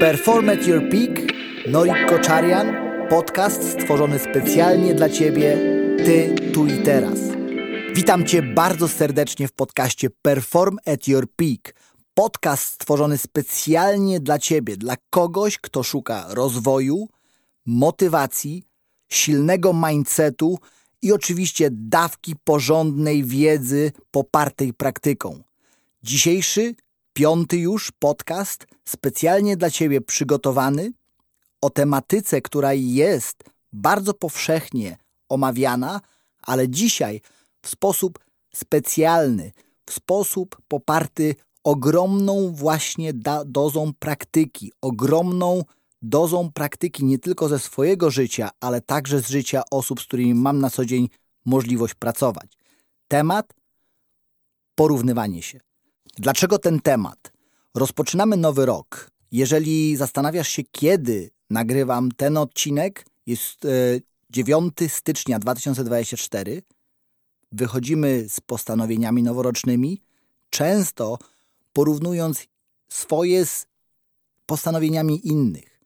Perform at Your Peak, Norik Koczarian, podcast stworzony specjalnie dla Ciebie, Ty, tu i teraz. Witam Cię bardzo serdecznie w podcaście Perform at Your Peak. Podcast stworzony specjalnie dla Ciebie, dla kogoś, kto szuka rozwoju, motywacji, silnego mindsetu i oczywiście dawki porządnej wiedzy popartej praktyką. Dzisiejszy, piąty już podcast specjalnie dla Ciebie przygotowany o tematyce, która jest bardzo powszechnie omawiana, ale dzisiaj w sposób specjalny, w sposób poparty ogromną właśnie dozą praktyki, ogromną dozą praktyki nie tylko ze swojego życia, ale także z życia osób, z którymi mam na co dzień możliwość pracować. Temat porównywanie się. Dlaczego ten temat? Rozpoczynamy nowy rok. Jeżeli zastanawiasz się, kiedy nagrywam ten odcinek, jest 9 e, stycznia 2024. Wychodzimy z postanowieniami noworocznymi, często porównując swoje z postanowieniami innych.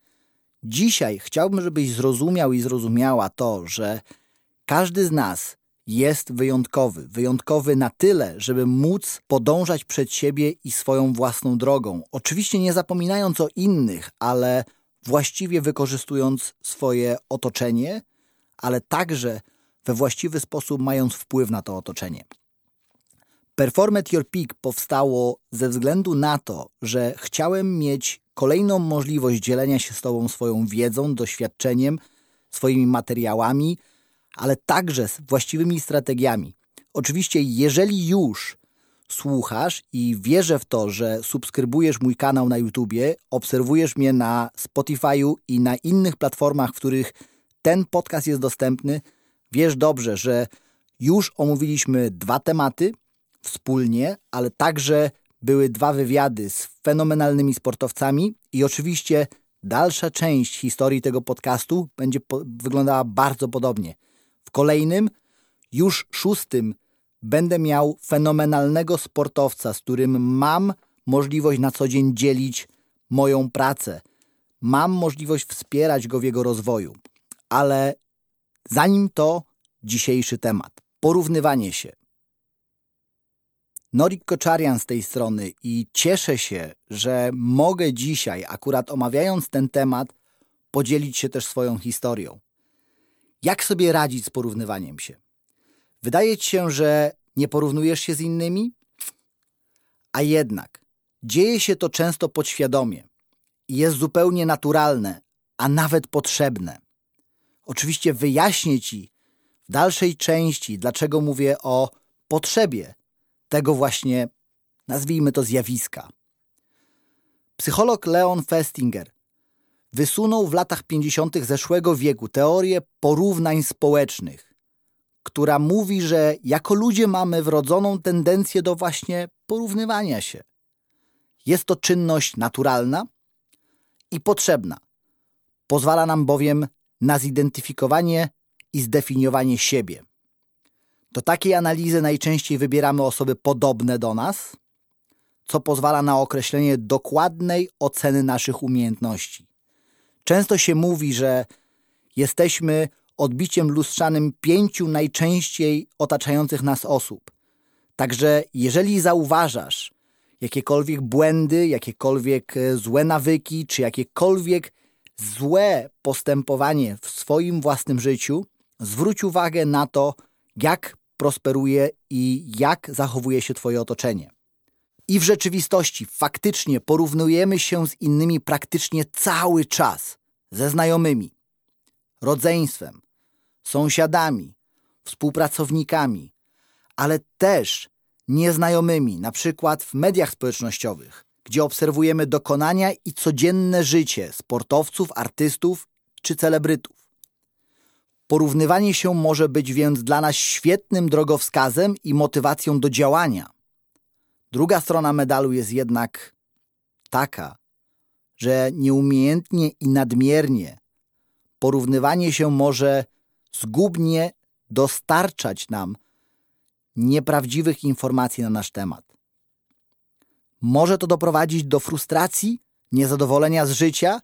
Dzisiaj chciałbym, żebyś zrozumiał i zrozumiała to, że każdy z nas jest wyjątkowy. Wyjątkowy na tyle, żeby móc podążać przed siebie i swoją własną drogą. Oczywiście nie zapominając o innych, ale właściwie wykorzystując swoje otoczenie, ale także we właściwy sposób mając wpływ na to otoczenie. Perform at Your Peak powstało ze względu na to, że chciałem mieć kolejną możliwość dzielenia się z Tobą swoją wiedzą, doświadczeniem, swoimi materiałami, ale także z właściwymi strategiami. Oczywiście, jeżeli już słuchasz i wierzę w to, że subskrybujesz mój kanał na YouTubie, obserwujesz mnie na Spotify'u i na innych platformach, w których ten podcast jest dostępny, wiesz dobrze, że już omówiliśmy dwa tematy wspólnie, ale także były dwa wywiady z fenomenalnymi sportowcami i oczywiście dalsza część historii tego podcastu będzie wyglądała bardzo podobnie. W kolejnym, już szóstym, będę miał fenomenalnego sportowca, z którym mam możliwość na co dzień dzielić moją pracę. Mam możliwość wspierać go w jego rozwoju. Ale zanim to, dzisiejszy temat. Porównywanie się. Norik Koczarian z tej strony i cieszę się, że mogę dzisiaj, akurat omawiając ten temat, podzielić się też swoją historią. Jak sobie radzić z porównywaniem się? Wydaje ci się, że nie porównujesz się z innymi? A jednak dzieje się to często podświadomie i jest zupełnie naturalne, a nawet potrzebne. Oczywiście wyjaśnię ci w dalszej części, dlaczego mówię o potrzebie tego właśnie, nazwijmy to zjawiska. Psycholog Leon Festinger wysunął w latach 50. zeszłego wieku teorię porównań społecznych, która mówi, że jako ludzie mamy wrodzoną tendencję do właśnie porównywania się. Jest to czynność naturalna i potrzebna. Pozwala nam bowiem na zidentyfikowanie i zdefiniowanie siebie. Do takiej analizy najczęściej wybieramy osoby podobne do nas, co pozwala na określenie dokładnej oceny naszych umiejętności. Często się mówi, że jesteśmy odbiciem lustrzanym pięciu najczęściej otaczających nas osób. Także jeżeli zauważasz jakiekolwiek błędy, jakiekolwiek e, złe nawyki, czy jakiekolwiek złe postępowanie w swoim własnym życiu, zwróć uwagę na to, jak prosperuje i jak zachowuje się Twoje otoczenie. I w rzeczywistości faktycznie porównujemy się z innymi praktycznie cały czas ze znajomymi, rodzeństwem, sąsiadami, współpracownikami, ale też nieznajomymi, na przykład w mediach społecznościowych, gdzie obserwujemy dokonania i codzienne życie sportowców, artystów czy celebrytów. Porównywanie się może być więc dla nas świetnym drogowskazem i motywacją do działania. Druga strona medalu jest jednak taka, że nieumiejętnie i nadmiernie porównywanie się może zgubnie dostarczać nam nieprawdziwych informacji na nasz temat. Może to doprowadzić do frustracji, niezadowolenia z życia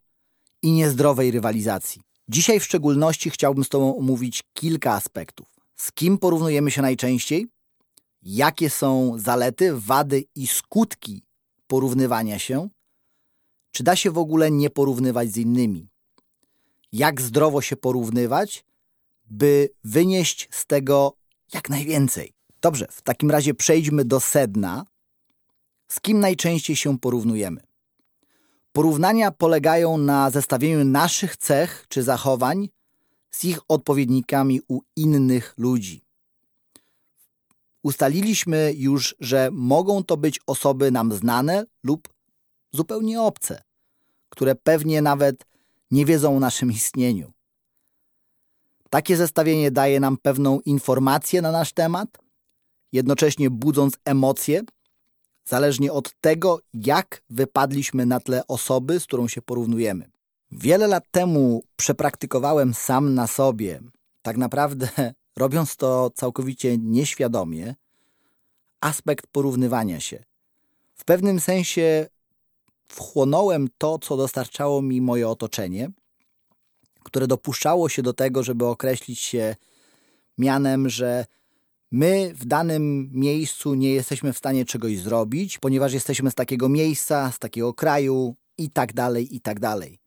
i niezdrowej rywalizacji. Dzisiaj w szczególności chciałbym z Tobą omówić kilka aspektów. Z kim porównujemy się najczęściej? Jakie są zalety, wady i skutki porównywania się? Czy da się w ogóle nie porównywać z innymi? Jak zdrowo się porównywać, by wynieść z tego jak najwięcej? Dobrze, w takim razie przejdźmy do sedna. Z kim najczęściej się porównujemy? Porównania polegają na zestawieniu naszych cech czy zachowań z ich odpowiednikami u innych ludzi. Ustaliliśmy już, że mogą to być osoby nam znane lub zupełnie obce, które pewnie nawet nie wiedzą o naszym istnieniu. Takie zestawienie daje nam pewną informację na nasz temat, jednocześnie budząc emocje, zależnie od tego, jak wypadliśmy na tle osoby, z którą się porównujemy. Wiele lat temu przepraktykowałem sam na sobie, tak naprawdę robiąc to całkowicie nieświadomie, aspekt porównywania się. W pewnym sensie wchłonąłem to, co dostarczało mi moje otoczenie, które dopuszczało się do tego, żeby określić się mianem, że my w danym miejscu nie jesteśmy w stanie czegoś zrobić, ponieważ jesteśmy z takiego miejsca, z takiego kraju i tak dalej, i tak dalej.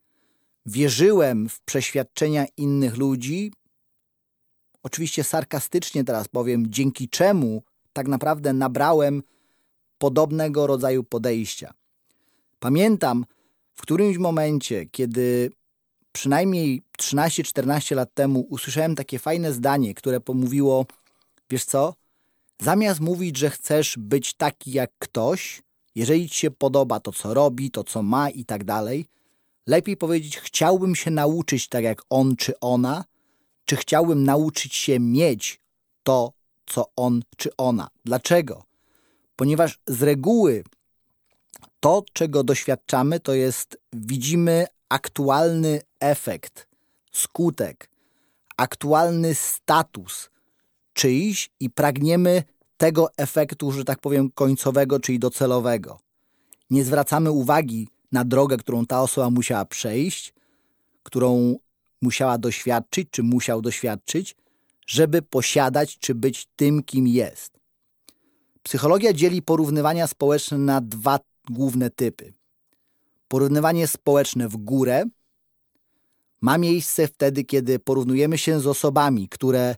Wierzyłem w przeświadczenia innych ludzi, oczywiście sarkastycznie teraz powiem, dzięki czemu tak naprawdę nabrałem podobnego rodzaju podejścia. Pamiętam w którymś momencie, kiedy przynajmniej 13-14 lat temu usłyszałem takie fajne zdanie, które pomówiło, wiesz co, zamiast mówić, że chcesz być taki jak ktoś, jeżeli ci się podoba to, co robi, to, co ma i tak dalej, lepiej powiedzieć, chciałbym się nauczyć tak jak on czy ona, czy chciałbym nauczyć się mieć to, co on czy ona. Dlaczego? Ponieważ z reguły to, czego doświadczamy, to jest widzimy aktualny efekt, skutek, aktualny status czyjś i pragniemy tego efektu, że tak powiem, końcowego, czyli docelowego. Nie zwracamy uwagi na drogę, którą ta osoba musiała przejść, którą musiała doświadczyć, czy musiał doświadczyć, żeby posiadać, czy być tym, kim jest. Psychologia dzieli porównywania społeczne na dwa główne typy. Porównywanie społeczne w górę ma miejsce wtedy, kiedy porównujemy się z osobami, które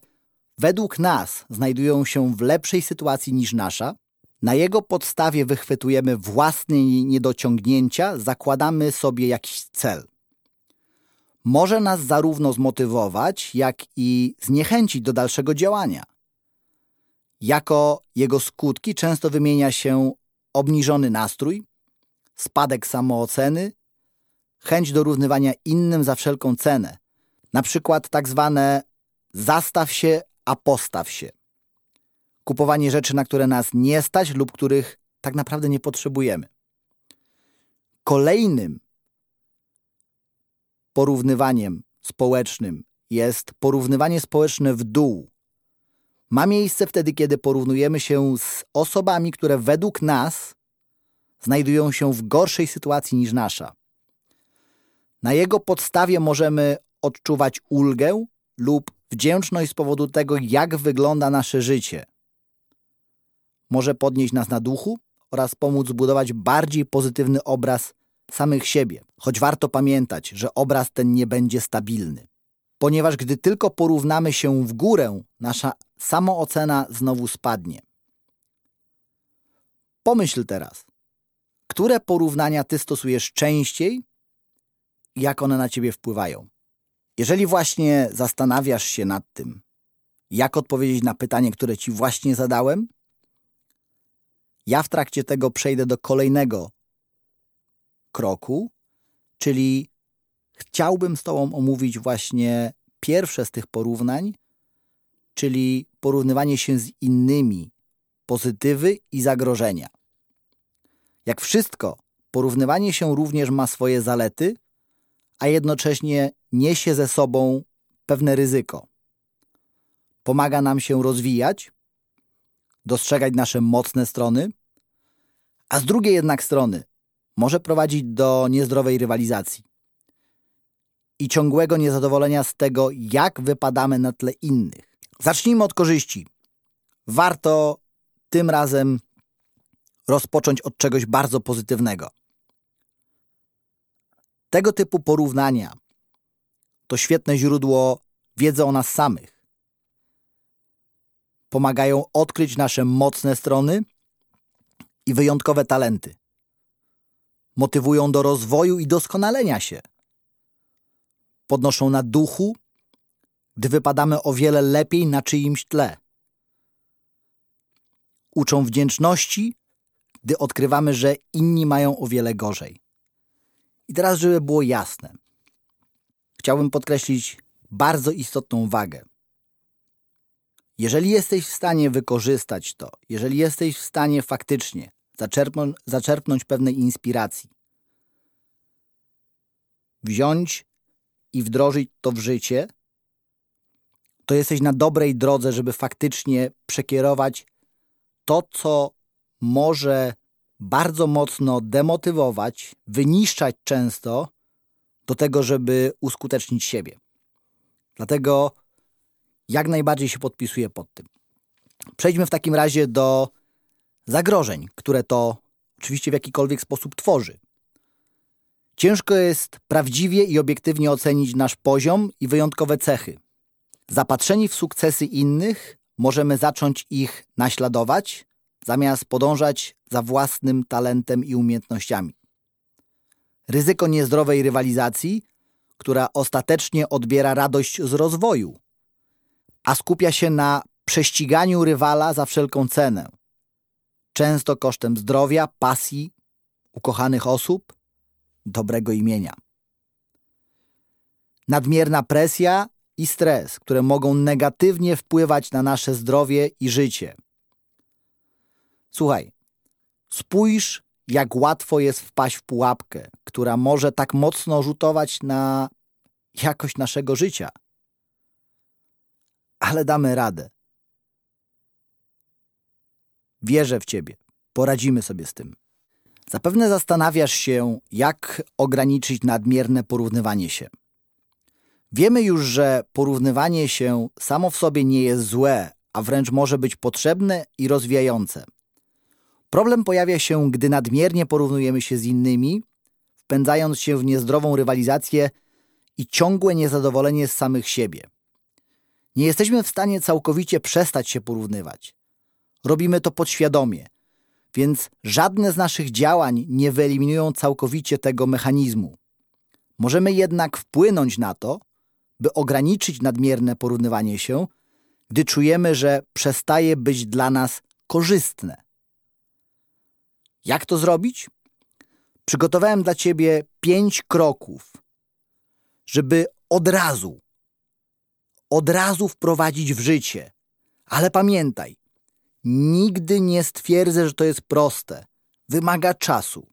według nas znajdują się w lepszej sytuacji niż nasza. Na jego podstawie wychwytujemy własne niedociągnięcia, zakładamy sobie jakiś cel. Może nas zarówno zmotywować, jak i zniechęcić do dalszego działania. Jako jego skutki często wymienia się obniżony nastrój, spadek samooceny, chęć dorównywania innym za wszelką cenę. Na przykład tak zwane zastaw się, a postaw się. Kupowanie rzeczy, na które nas nie stać lub których tak naprawdę nie potrzebujemy. Kolejnym porównywaniem społecznym jest porównywanie społeczne w dół. Ma miejsce wtedy, kiedy porównujemy się z osobami, które według nas znajdują się w gorszej sytuacji niż nasza. Na jego podstawie możemy odczuwać ulgę lub wdzięczność z powodu tego, jak wygląda nasze życie. Może podnieść nas na duchu oraz pomóc zbudować bardziej pozytywny obraz samych siebie, choć warto pamiętać, że obraz ten nie będzie stabilny. Ponieważ gdy tylko porównamy się w górę, nasza samoocena znowu spadnie. Pomyśl teraz, które porównania ty stosujesz częściej i jak one na ciebie wpływają? Jeżeli właśnie zastanawiasz się nad tym, jak odpowiedzieć na pytanie, które ci właśnie zadałem, ja w trakcie tego przejdę do kolejnego kroku, czyli chciałbym z Tobą omówić właśnie pierwsze z tych porównań, czyli porównywanie się z innymi, pozytywy i zagrożenia. Jak wszystko, porównywanie się również ma swoje zalety, a jednocześnie niesie ze sobą pewne ryzyko. Pomaga nam się rozwijać, dostrzegać nasze mocne strony, a z drugiej jednak strony może prowadzić do niezdrowej rywalizacji i ciągłego niezadowolenia z tego, jak wypadamy na tle innych. Zacznijmy od korzyści. Warto tym razem rozpocząć od czegoś bardzo pozytywnego. Tego typu porównania to świetne źródło wiedzy o nas samych. Pomagają odkryć nasze mocne strony i wyjątkowe talenty. Motywują do rozwoju i doskonalenia się. Podnoszą na duchu, gdy wypadamy o wiele lepiej na czyimś tle. Uczą wdzięczności, gdy odkrywamy, że inni mają o wiele gorzej. I teraz, żeby było jasne, chciałbym podkreślić bardzo istotną wagę. Jeżeli jesteś w stanie wykorzystać to, jeżeli jesteś w stanie faktycznie zaczerpnąć, zaczerpnąć pewnej inspiracji, wziąć i wdrożyć to w życie, to jesteś na dobrej drodze, żeby faktycznie przekierować to, co może bardzo mocno demotywować, wyniszczać często do tego, żeby uskutecznić siebie. Dlatego jak najbardziej się podpisuję pod tym. Przejdźmy w takim razie do zagrożeń, które to oczywiście w jakikolwiek sposób tworzy. Ciężko jest prawdziwie i obiektywnie ocenić nasz poziom i wyjątkowe cechy. Zapatrzeni w sukcesy innych, możemy zacząć ich naśladować, zamiast podążać za własnym talentem i umiejętnościami. Ryzyko niezdrowej rywalizacji, która ostatecznie odbiera radość z rozwoju, a skupia się na prześciganiu rywala za wszelką cenę, często kosztem zdrowia, pasji, ukochanych osób, dobrego imienia. Nadmierna presja i stres, które mogą negatywnie wpływać na nasze zdrowie i życie. Słuchaj, spójrz, jak łatwo jest wpaść w pułapkę, która może tak mocno rzutować na jakość naszego życia. Ale damy radę. Wierzę w Ciebie. Poradzimy sobie z tym. Zapewne zastanawiasz się, jak ograniczyć nadmierne porównywanie się. Wiemy już, że porównywanie się samo w sobie nie jest złe, a wręcz może być potrzebne i rozwijające. Problem pojawia się, gdy nadmiernie porównujemy się z innymi, wpędzając się w niezdrową rywalizację i ciągłe niezadowolenie z samych siebie. Nie jesteśmy w stanie całkowicie przestać się porównywać. Robimy to podświadomie, więc żadne z naszych działań nie wyeliminują całkowicie tego mechanizmu. Możemy jednak wpłynąć na to, by ograniczyć nadmierne porównywanie się, gdy czujemy, że przestaje być dla nas korzystne. Jak to zrobić? Przygotowałem dla Ciebie pięć kroków, żeby od razu, od razu wprowadzić w życie. Ale pamiętaj, nigdy nie stwierdzę, że to jest proste. Wymaga czasu.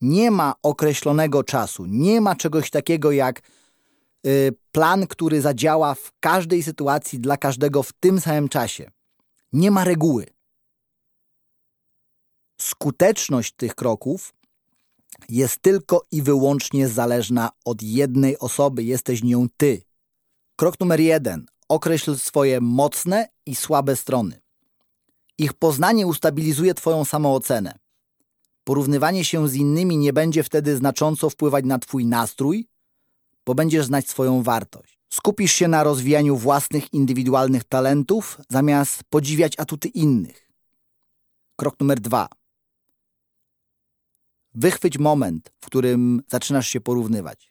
Nie ma określonego czasu, nie ma czegoś takiego jak y, plan, który zadziała w każdej sytuacji dla każdego w tym samym czasie. Nie ma reguły skuteczność tych kroków jest tylko i wyłącznie zależna od jednej osoby, jesteś nią ty. Krok numer jeden. Określ swoje mocne i słabe strony. Ich poznanie ustabilizuje Twoją samoocenę. Porównywanie się z innymi nie będzie wtedy znacząco wpływać na Twój nastrój, bo będziesz znać swoją wartość. Skupisz się na rozwijaniu własnych indywidualnych talentów, zamiast podziwiać atuty innych. Krok numer dwa. Wychwyć moment, w którym zaczynasz się porównywać.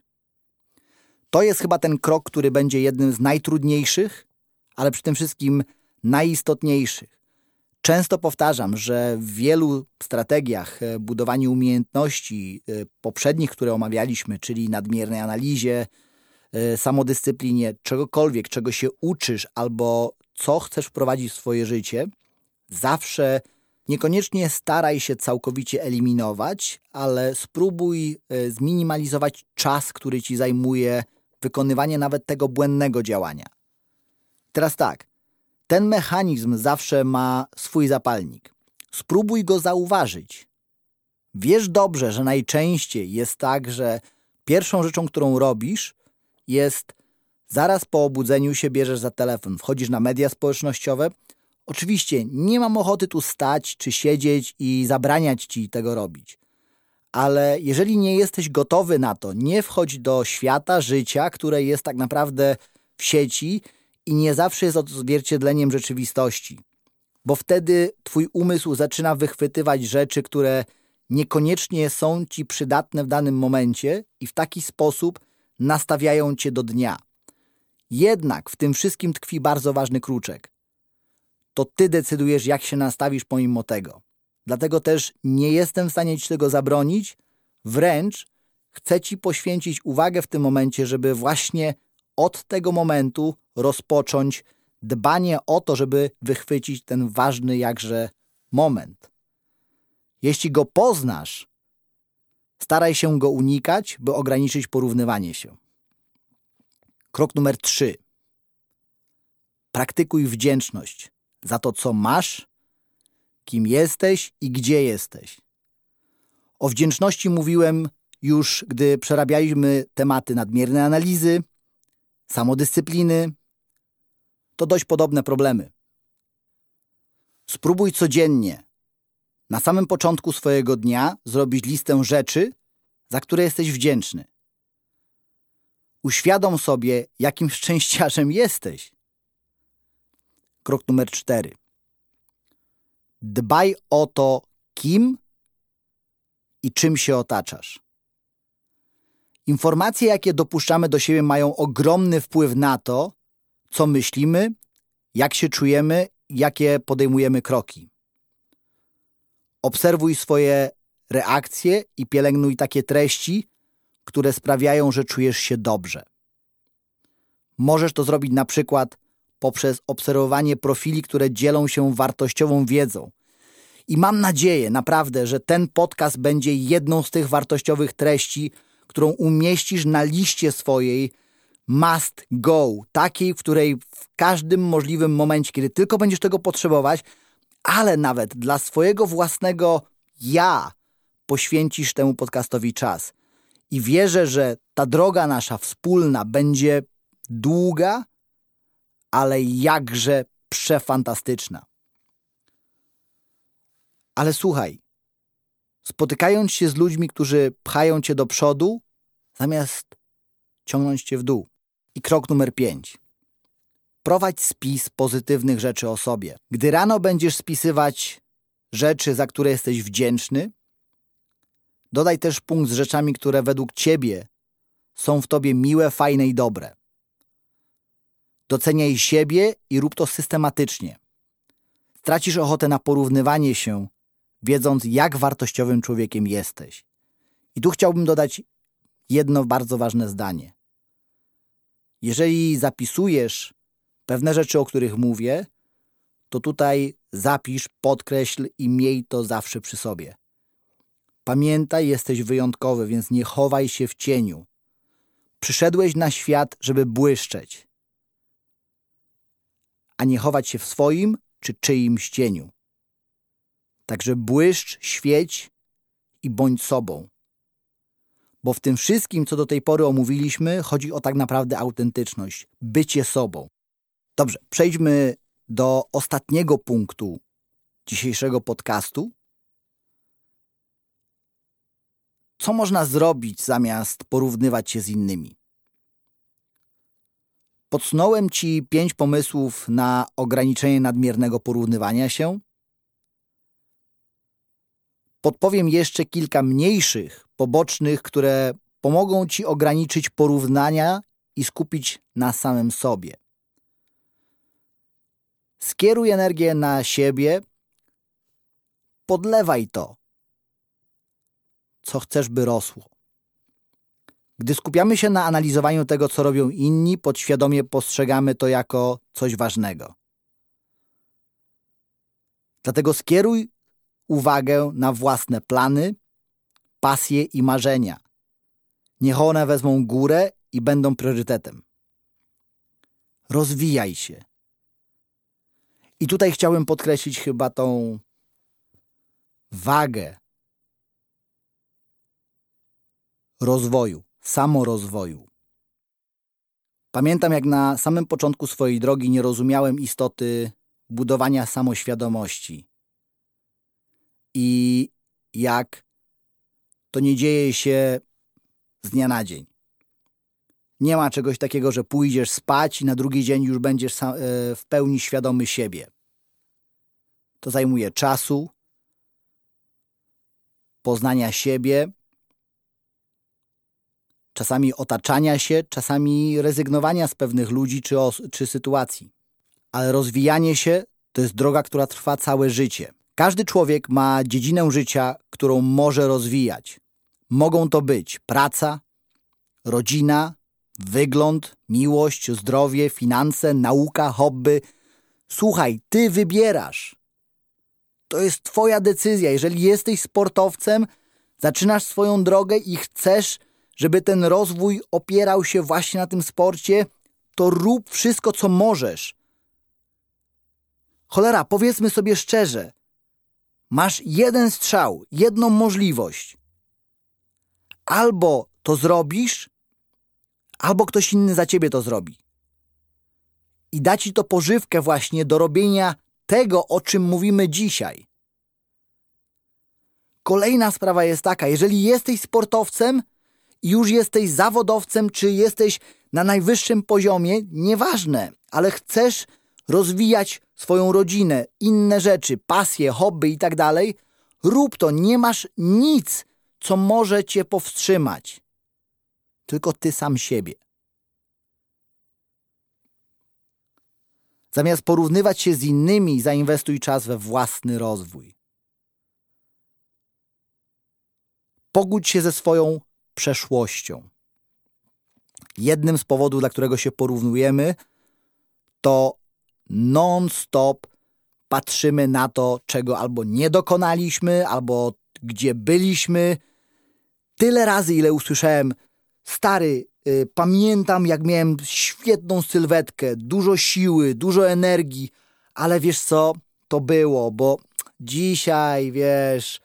To jest chyba ten krok, który będzie jednym z najtrudniejszych, ale przy tym wszystkim najistotniejszych. Często powtarzam, że w wielu strategiach e, budowania umiejętności e, poprzednich, które omawialiśmy, czyli nadmiernej analizie, e, samodyscyplinie, czegokolwiek, czego się uczysz albo co chcesz wprowadzić w swoje życie, zawsze Niekoniecznie staraj się całkowicie eliminować, ale spróbuj zminimalizować czas, który ci zajmuje wykonywanie nawet tego błędnego działania. Teraz tak, ten mechanizm zawsze ma swój zapalnik. Spróbuj go zauważyć. Wiesz dobrze, że najczęściej jest tak, że pierwszą rzeczą, którą robisz, jest zaraz po obudzeniu się bierzesz za telefon, wchodzisz na media społecznościowe. Oczywiście nie mam ochoty tu stać czy siedzieć i zabraniać ci tego robić. Ale jeżeli nie jesteś gotowy na to, nie wchodź do świata życia, które jest tak naprawdę w sieci i nie zawsze jest odzwierciedleniem rzeczywistości. Bo wtedy twój umysł zaczyna wychwytywać rzeczy, które niekoniecznie są ci przydatne w danym momencie i w taki sposób nastawiają cię do dnia. Jednak w tym wszystkim tkwi bardzo ważny kruczek. To ty decydujesz, jak się nastawisz pomimo tego. Dlatego też nie jestem w stanie ci tego zabronić, wręcz chcę ci poświęcić uwagę w tym momencie, żeby właśnie od tego momentu rozpocząć dbanie o to, żeby wychwycić ten ważny jakże moment. Jeśli go poznasz, staraj się go unikać, by ograniczyć porównywanie się. Krok numer trzy. Praktykuj wdzięczność za to, co masz, kim jesteś i gdzie jesteś. O wdzięczności mówiłem już, gdy przerabialiśmy tematy nadmiernej analizy, samodyscypliny. To dość podobne problemy. Spróbuj codziennie na samym początku swojego dnia zrobić listę rzeczy, za które jesteś wdzięczny. Uświadom sobie, jakim szczęściarzem jesteś. Krok numer cztery. Dbaj o to, kim i czym się otaczasz. Informacje, jakie dopuszczamy do siebie, mają ogromny wpływ na to, co myślimy, jak się czujemy, jakie podejmujemy kroki. Obserwuj swoje reakcje i pielęgnuj takie treści, które sprawiają, że czujesz się dobrze. Możesz to zrobić na przykład poprzez obserwowanie profili, które dzielą się wartościową wiedzą. I mam nadzieję, naprawdę, że ten podcast będzie jedną z tych wartościowych treści, którą umieścisz na liście swojej must go, takiej, w której w każdym możliwym momencie, kiedy tylko będziesz tego potrzebować, ale nawet dla swojego własnego ja poświęcisz temu podcastowi czas. I wierzę, że ta droga nasza wspólna będzie długa, ale jakże przefantastyczna. Ale słuchaj, spotykając się z ludźmi, którzy pchają cię do przodu, zamiast ciągnąć cię w dół. I krok numer pięć. Prowadź spis pozytywnych rzeczy o sobie. Gdy rano będziesz spisywać rzeczy, za które jesteś wdzięczny, dodaj też punkt z rzeczami, które według ciebie są w tobie miłe, fajne i dobre. Doceniaj siebie i rób to systematycznie. Stracisz ochotę na porównywanie się, wiedząc, jak wartościowym człowiekiem jesteś. I tu chciałbym dodać jedno bardzo ważne zdanie. Jeżeli zapisujesz pewne rzeczy, o których mówię, to tutaj zapisz, podkreśl i miej to zawsze przy sobie. Pamiętaj, jesteś wyjątkowy, więc nie chowaj się w cieniu. Przyszedłeś na świat, żeby błyszczeć, a nie chować się w swoim czy czyimś cieniu. Także błyszcz, świeć i bądź sobą. Bo w tym wszystkim, co do tej pory omówiliśmy, chodzi o tak naprawdę autentyczność, bycie sobą. Dobrze, przejdźmy do ostatniego punktu dzisiejszego podcastu. Co można zrobić zamiast porównywać się z innymi? Podsunąłem Ci pięć pomysłów na ograniczenie nadmiernego porównywania się. Podpowiem jeszcze kilka mniejszych, pobocznych, które pomogą Ci ograniczyć porównania i skupić na samym sobie. Skieruj energię na siebie, podlewaj to, co chcesz, by rosło. Gdy skupiamy się na analizowaniu tego, co robią inni, podświadomie postrzegamy to jako coś ważnego. Dlatego skieruj uwagę na własne plany, pasje i marzenia. Niech one wezmą górę i będą priorytetem. Rozwijaj się. I tutaj chciałem podkreślić chyba tą wagę rozwoju, samorozwoju. Pamiętam, jak na samym początku swojej drogi nie rozumiałem istoty budowania samoświadomości. I jak to nie dzieje się z dnia na dzień. Nie ma czegoś takiego, że pójdziesz spać i na drugi dzień już będziesz e, w pełni świadomy siebie. To zajmuje czasu, poznania siebie, czasami otaczania się, czasami rezygnowania z pewnych ludzi czy, czy sytuacji. Ale rozwijanie się to jest droga, która trwa całe życie. Każdy człowiek ma dziedzinę życia, którą może rozwijać. Mogą to być praca, rodzina, wygląd, miłość, zdrowie, finanse, nauka, hobby. Słuchaj, ty wybierasz. To jest twoja decyzja. Jeżeli jesteś sportowcem, zaczynasz swoją drogę i chcesz, żeby ten rozwój opierał się właśnie na tym sporcie, to rób wszystko, co możesz. Cholera, powiedzmy sobie szczerze, masz jeden strzał, jedną możliwość. Albo to zrobisz, albo ktoś inny za ciebie to zrobi. I da ci to pożywkę właśnie do robienia tego, o czym mówimy dzisiaj. Kolejna sprawa jest taka, jeżeli jesteś sportowcem i już jesteś zawodowcem, czy jesteś na najwyższym poziomie, nieważne, ale chcesz rozwijać swoją rodzinę, inne rzeczy, pasje, hobby i tak dalej, rób to, nie masz nic, co może cię powstrzymać. Tylko ty sam siebie. Zamiast porównywać się z innymi, zainwestuj czas we własny rozwój. Pogódź się ze swoją przeszłością. Jednym z powodów, dla którego się porównujemy, to non-stop patrzymy na to, czego albo nie dokonaliśmy, albo gdzie byliśmy. Tyle razy, ile usłyszałem, stary, y, pamiętam, jak miałem świetną sylwetkę, dużo siły, dużo energii, ale wiesz co, to było, bo dzisiaj, wiesz,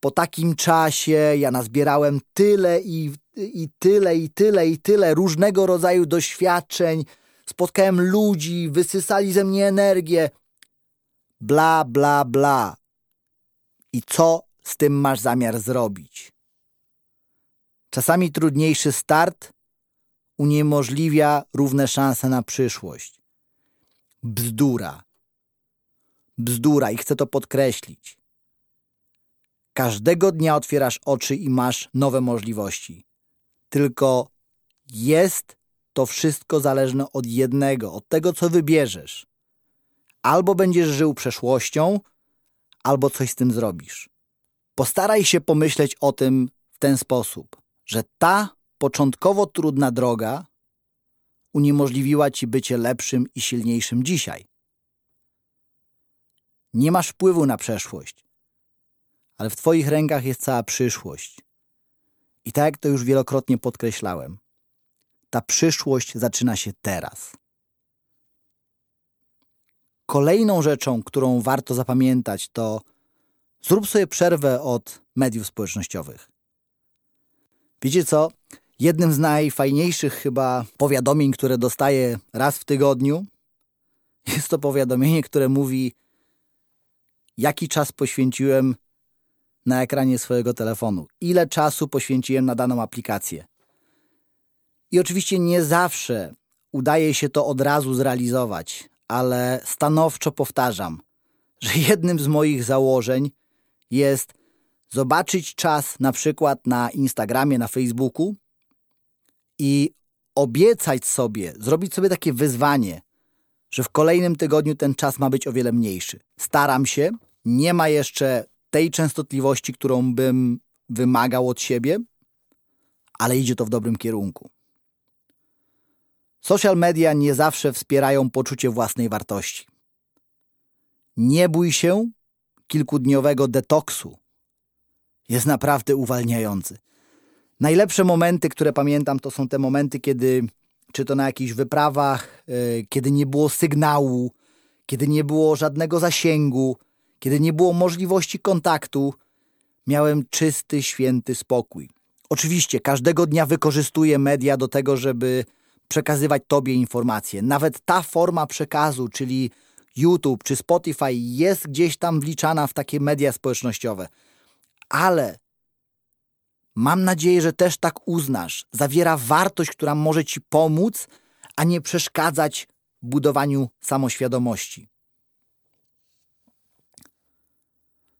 po takim czasie ja nazbierałem tyle i, i tyle, i tyle, i tyle różnego rodzaju doświadczeń, spotkałem ludzi, wysysali ze mnie energię. Bla, bla, bla. I co z tym masz zamiar zrobić? Czasami trudniejszy start uniemożliwia równe szanse na przyszłość. Bzdura. Bzdura i chcę to podkreślić. Każdego dnia otwierasz oczy i masz nowe możliwości. Tylko jest to wszystko zależne od jednego, od tego, co wybierzesz. Albo będziesz żył przeszłością, albo coś z tym zrobisz. Postaraj się pomyśleć o tym w ten sposób, że ta początkowo trudna droga uniemożliwiła ci bycie lepszym i silniejszym dzisiaj. Nie masz wpływu na przeszłość, ale w Twoich rękach jest cała przyszłość. I tak jak to już wielokrotnie podkreślałem, ta przyszłość zaczyna się teraz. Kolejną rzeczą, którą warto zapamiętać, to zrób sobie przerwę od mediów społecznościowych. Wiecie co? Jednym z najfajniejszych chyba powiadomień, które dostaję raz w tygodniu, jest to powiadomienie, które mówi, jaki czas poświęciłem na ekranie swojego telefonu, ile czasu poświęciłem na daną aplikację. I oczywiście nie zawsze udaje się to od razu zrealizować, ale stanowczo powtarzam, że jednym z moich założeń jest zobaczyć czas na przykład na Instagramie, na Facebooku i obiecać sobie, zrobić sobie takie wyzwanie, że w kolejnym tygodniu ten czas ma być o wiele mniejszy. Staram się, nie ma jeszcze tej częstotliwości, którą bym wymagał od siebie, ale idzie to w dobrym kierunku. Social media nie zawsze wspierają poczucie własnej wartości. Nie bój się kilkudniowego detoksu. Jest naprawdę uwalniający. Najlepsze momenty, które pamiętam, to są te momenty, kiedy, czy to na jakichś wyprawach, yy, kiedy nie było sygnału, kiedy nie było żadnego zasięgu, kiedy nie było możliwości kontaktu, miałem czysty, święty spokój. Oczywiście każdego dnia wykorzystuję media do tego, żeby przekazywać Tobie informacje. Nawet ta forma przekazu, czyli YouTube czy Spotify, jest gdzieś tam wliczana w takie media społecznościowe. Ale mam nadzieję, że też tak uznasz. Zawiera wartość, która może Ci pomóc, a nie przeszkadzać budowaniu samoświadomości.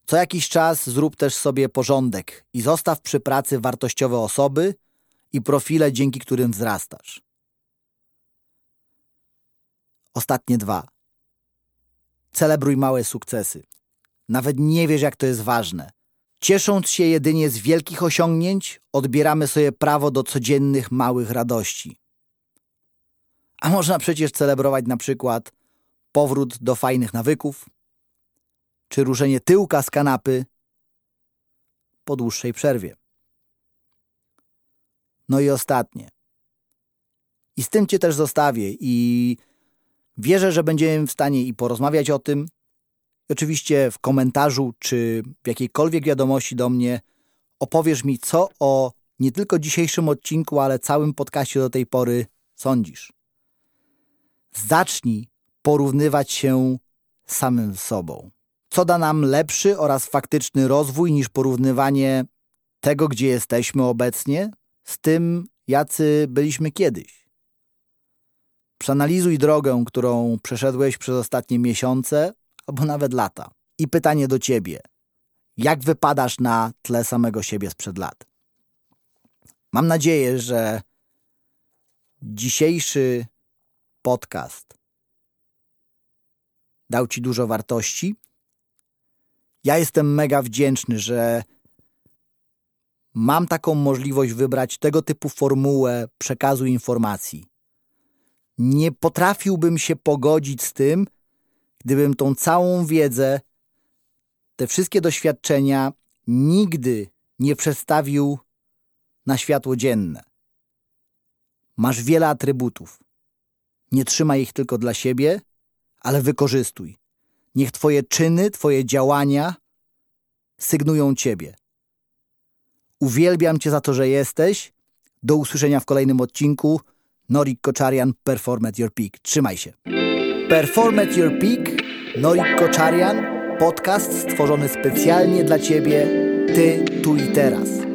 Co jakiś czas zrób też sobie porządek i zostaw przy pracy wartościowe osoby i profile, dzięki którym wzrastasz. Ostatnie dwa. Celebruj małe sukcesy. Nawet nie wiesz, jak to jest ważne. Ciesząc się jedynie z wielkich osiągnięć, odbieramy sobie prawo do codziennych małych radości. A można przecież celebrować na przykład powrót do fajnych nawyków, czy ruszenie tyłka z kanapy po dłuższej przerwie. No i ostatnie. I z tym Cię też zostawię i wierzę, że będziemy w stanie i porozmawiać o tym. Oczywiście w komentarzu czy w jakiejkolwiek wiadomości do mnie opowiesz mi, co o nie tylko dzisiejszym odcinku, ale całym podcaście do tej pory sądzisz. Zacznij porównywać się samym sobą co da nam lepszy oraz faktyczny rozwój niż porównywanie tego, gdzie jesteśmy obecnie, z tym, jacy byliśmy kiedyś. Przeanalizuj drogę, którą przeszedłeś przez ostatnie miesiące albo nawet lata. I pytanie do ciebie: jak wypadasz na tle samego siebie sprzed lat? Mam nadzieję, że dzisiejszy podcast dał ci dużo wartości ja jestem mega wdzięczny, że mam taką możliwość wybrać tego typu formułę przekazu informacji. Nie potrafiłbym się pogodzić z tym, gdybym tą całą wiedzę, te wszystkie doświadczenia nigdy nie przedstawił na światło dzienne. Masz wiele atrybutów. Nie trzymaj ich tylko dla siebie, ale wykorzystuj. Niech Twoje czyny, Twoje działania sygnują Ciebie. Uwielbiam Cię za to, że jesteś. Do usłyszenia w kolejnym odcinku. Norik Koczarian, Perform at Your Peak. Trzymaj się. Perform at Your Peak, Norik Koczarian, podcast stworzony specjalnie dla Ciebie, Ty, tu i teraz.